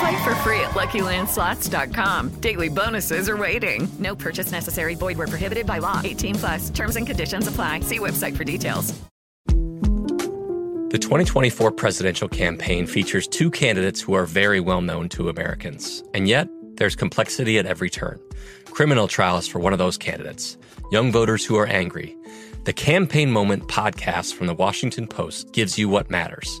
Play for free at LuckyLandSlots.com. Daily bonuses are waiting. No purchase necessary. Void where prohibited by law. 18 plus. Terms and conditions apply. See website for details. The 2024 presidential campaign features two candidates who are very well known to Americans. And yet, there's complexity at every turn. Criminal trials for one of those candidates. Young voters who are angry. The Campaign Moment podcast from the Washington Post gives you what matters.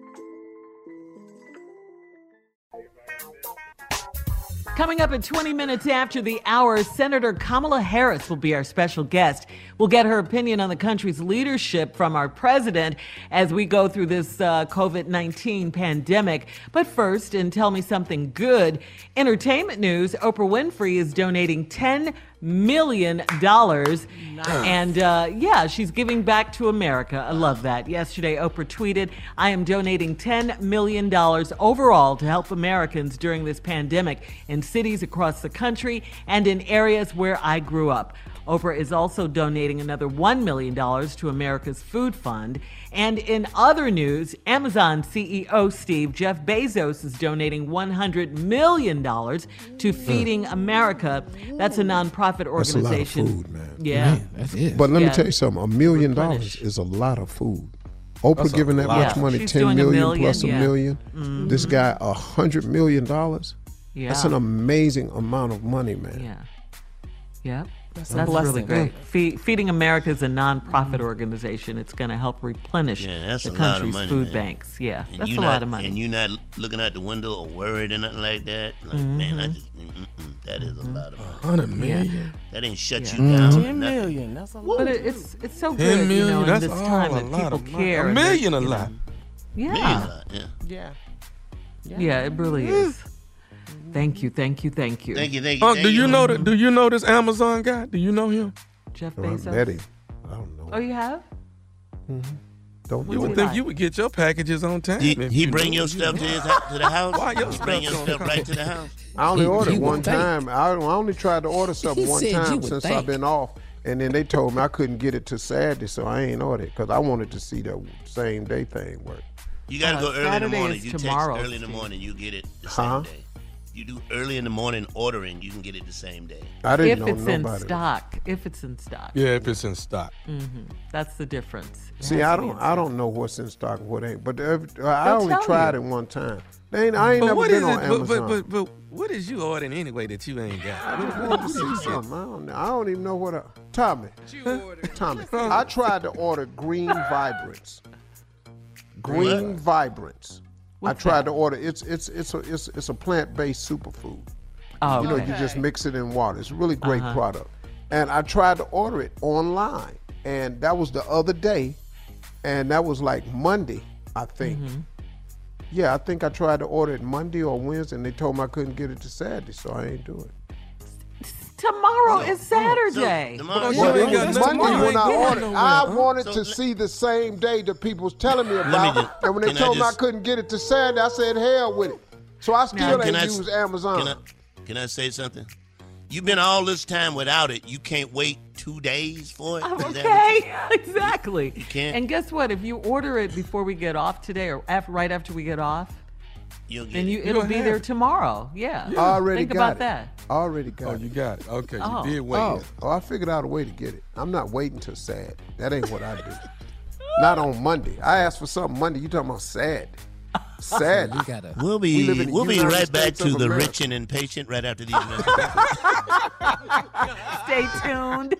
Coming up at 20 minutes after the hour, Senator Kamala Harris will be our special guest. We'll get her opinion on the country's leadership from our president as we go through this uh, COVID 19 pandemic. But first, and tell me something good entertainment news Oprah Winfrey is donating 10 million dollars. And uh, yeah she's giving back to america. I love that. Yesterday oprah tweeted i am donating 10 million dollars overall to help americans during this pandemic in cities across the country and in areas where i grew up. Oprah is also donating another $1 million to America's Food Fund. And in other news, Amazon CEO Steve Jeff Bezos is donating $100 million to Feeding America. That's a nonprofit organization. That's a lot of food, man. Yeah. Man, that's it. But let Yeah. me tell you something. A million dollars is a lot of food. Oprah That's giving that lot. much money, She's ten doing a million million, plus a yeah. million. Mhm. This guy, a hundred million dollars. Yeah, That's an amazing amount of money, man. Yeah. Yep. That's That's, a really great. Fe- Feeding America is a nonprofit organization. It's going to help replenish Yeah, that's the a lot of country's money, food man. banks. Yeah, And that's you a not, lot of money. And you're not looking out the window or worried or nothing like that. Like, mm-hmm. man, I just, mm-mm, that is a mm-hmm. lot of money. Hundred million. That ain't shut Yeah. you down. Ten nothing. million. That's a lot. But it, it's it's so 10 good, you million, know, in that's this all time a that lot people of money. care. A and that, million a lot. Yeah. Million a lot, yeah. Yeah. Yeah, it really is. Thank you, thank you, thank you. Thank you, thank you. Oh, thank do you know that? that? Do you know this Amazon guy? Do you know him? Jeff Well, I Bezos? met him. I don't know. Oh, you have? Mm-hmm. Don't You would it. think you would get your packages on time. He, he you bring your stuff to his to the house. Why your he bring your stuff stuff right to the house. I only He- ordered he one time. I, I only tried to order something He one time since think. I've been off, and then they told me I couldn't get it to Saturday, so I ain't ordered because I wanted to see the same day thing work. You gotta Uh, go early in the morning. You tomorrow, text early in the morning, you get it the same Huh? day. You do early in the morning ordering, you can get it the same day. I didn't know. If know it's in stock, if it's in stock, Yeah, if it's in stock. hmm that's the difference. It See, I don't, I don't know what's in stock and what ain't. But every, I They'll only tried you. it one time. They ain't, I ain't But never what been is on it? But, Amazon. but, but, but what is you ordering anyway that you ain't got? I wanted to see something. I don't, know. I don't even know what. I, Tommy, Tommy, I tried to order green vibrance. Green Vibrance. I tried to order. It's it's it's a it's it's a plant based superfood. Oh, You know, okay. you just mix it in water. It's a really great Uh-huh. product. And I tried to order it online, and that was the other day, and that was like Monday, I think. Mm-hmm. Yeah, I think I tried to order it Monday or Wednesday, and they told me I couldn't get it to Saturday, so I ain't doing it. Tomorrow is Saturday. Tomorrow- Well, you it ain't got nothing Monday tomorrow. when I You ain't ordered. going I wanted So to see the same day that people was telling me me about. just- and when they told me I just- couldn't get it to Saturday, I said hell with it. So I still Can ain't I- use Amazon. Can I, can I say something? You've been all this time without it. You can't wait two days for it. that what you- Okay, exactly. can't- And guess what? If you order it before we get off today, or after, right after we get off, You'll get then you it. it'll be there it. tomorrow. Yeah. I already Think got about it. that. Already got Oh, it. you got it. Okay, Oh. you did wait. Oh, oh, I figured out a way to get it. I'm not waiting till sad. That ain't what I do. not on Monday. I asked for something Monday. You talking about sad? Sad. You gotta. We'll be in we'll be United right back to the America. rich and impatient right after these messages. Stay tuned.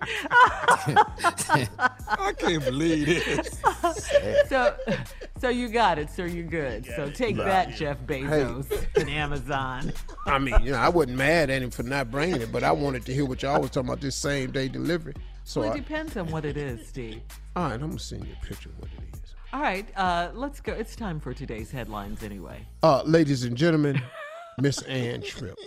I can't believe this. so, so you got it, sir. You're good. So take that, Jeff Bezos and Amazon. I mean, you know, I wasn't mad at him for not bringing it, but I wanted to hear what y'all was talking about this same day delivery. So, Well, it I, depends on what it is, Steve. all right, I'm gonna send you a picture of what it is. All right, uh, let's go. It's time for today's headlines, anyway. Uh, ladies and gentlemen, Miss Ann Tripp.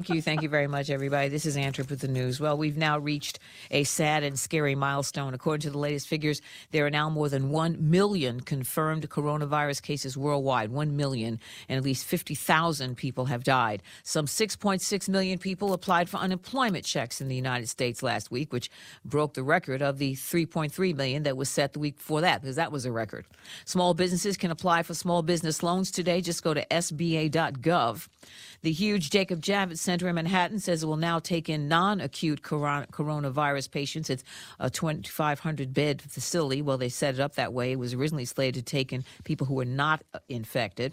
Thank you. Thank you very much, everybody. This is Ann Tripp with the news. Well, we've now reached a sad and scary milestone. According to the latest figures, there are now more than 1 million confirmed coronavirus cases worldwide. 1 million, and at least 50,000 people have died. Some 6.6 million people applied for unemployment checks in the United States last week, which broke the record of the 3.3 million that was set the week before that, because that was a record. Small businesses can apply for small business loans today. Just go to sba.gov. The huge Jacob Javits Center in Manhattan says it will now take in non acute coronavirus patients. It's a 2,500 bed facility. Well, they set it up that way. It was originally slated to take in people who were not uh, infected.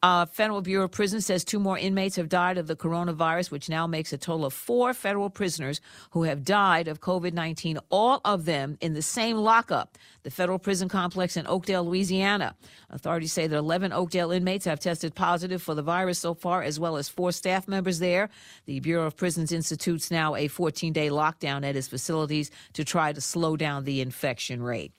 Uh, Federal Bureau of Prisons says two more inmates have died of the coronavirus, which now makes a total of four federal prisoners who have died of COVID 19, all of them in the same lockup, the federal prison complex in Oakdale, Louisiana. Authorities say that 11 Oakdale inmates have tested positive for the virus so far, as well as four staff members there. The Bureau of Prisons institutes now a 14 day lockdown at its facilities to try to slow down the infection rate.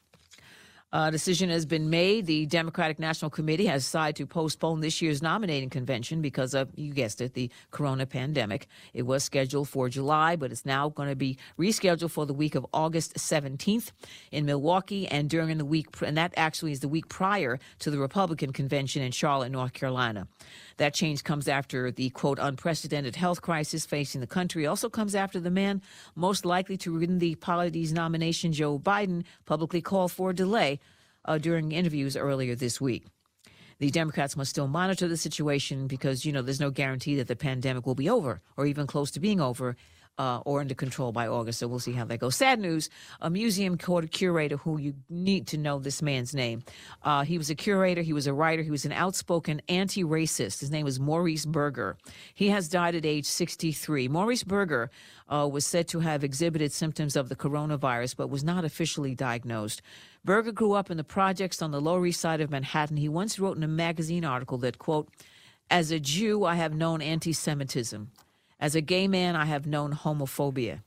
A decision has been made. The Democratic National Committee has decided to postpone this year's nominating convention because of, you guessed it, the corona pandemic. It was scheduled for July, but it's now going to be rescheduled for the week of August 17th in Milwaukee and during the week, and that actually is the week prior to the Republican convention in Charlotte, North Carolina. That change comes after the quote unprecedented health crisis facing the country. Also comes after the man most likely to win the party's nomination, Joe Biden, publicly called for a delay uh, during interviews earlier this week. The Democrats must still monitor the situation because, you know, there's no guarantee that the pandemic will be over or even close to being over uh, or under control by August. So we'll see how that goes. Sad news a museum curator who you need to know this man's name. Uh, he was a curator, he was a writer, he was an outspoken anti racist. His name was Maurice Berger. He has died at age 63. Maurice Berger uh, was said to have exhibited symptoms of the coronavirus but was not officially diagnosed. Berger grew up in the projects on the Lower East Side of Manhattan. He once wrote in a magazine article that, quote, as a Jew, I have known anti Semitism. As a gay man, I have known homophobia.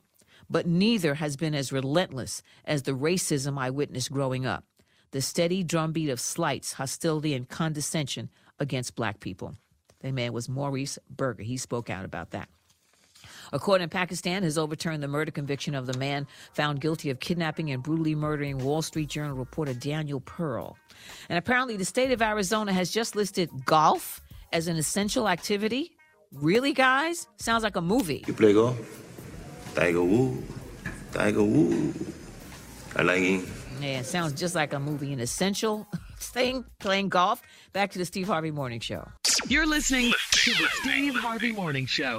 But neither has been as relentless as the racism I witnessed growing up the steady drumbeat of slights, hostility, and condescension against black people. The man was Maurice Berger. He spoke out about that. A court in Pakistan has overturned the murder conviction of the man found guilty of kidnapping and brutally murdering Wall Street Journal reporter Daniel Pearl. And apparently, the state of Arizona has just listed golf as an essential activity. Really, guys? Sounds like a movie. You play golf? Tiger Woods. Tiger Woods. I like him. Yeah, it sounds just like a movie. An essential thing, playing golf. Back to the Steve Harvey Morning Show. You're listening to the Steve Harvey Morning Show.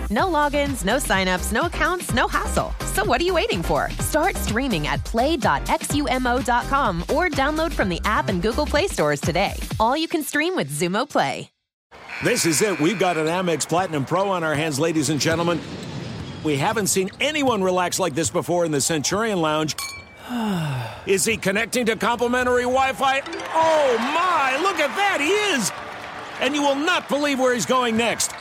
No logins, no signups, no accounts, no hassle. So what are you waiting for? Start streaming at play.xumo.com or download from the app and Google Play stores today. All you can stream with Xumo Play. This is it. We've got an Amex Platinum Pro on our hands, ladies and gentlemen. We haven't seen anyone relax like this before in the Centurion Lounge. Is he connecting to complimentary Wi Fi? Oh my, look at that! He is! And you will not believe where he's going next.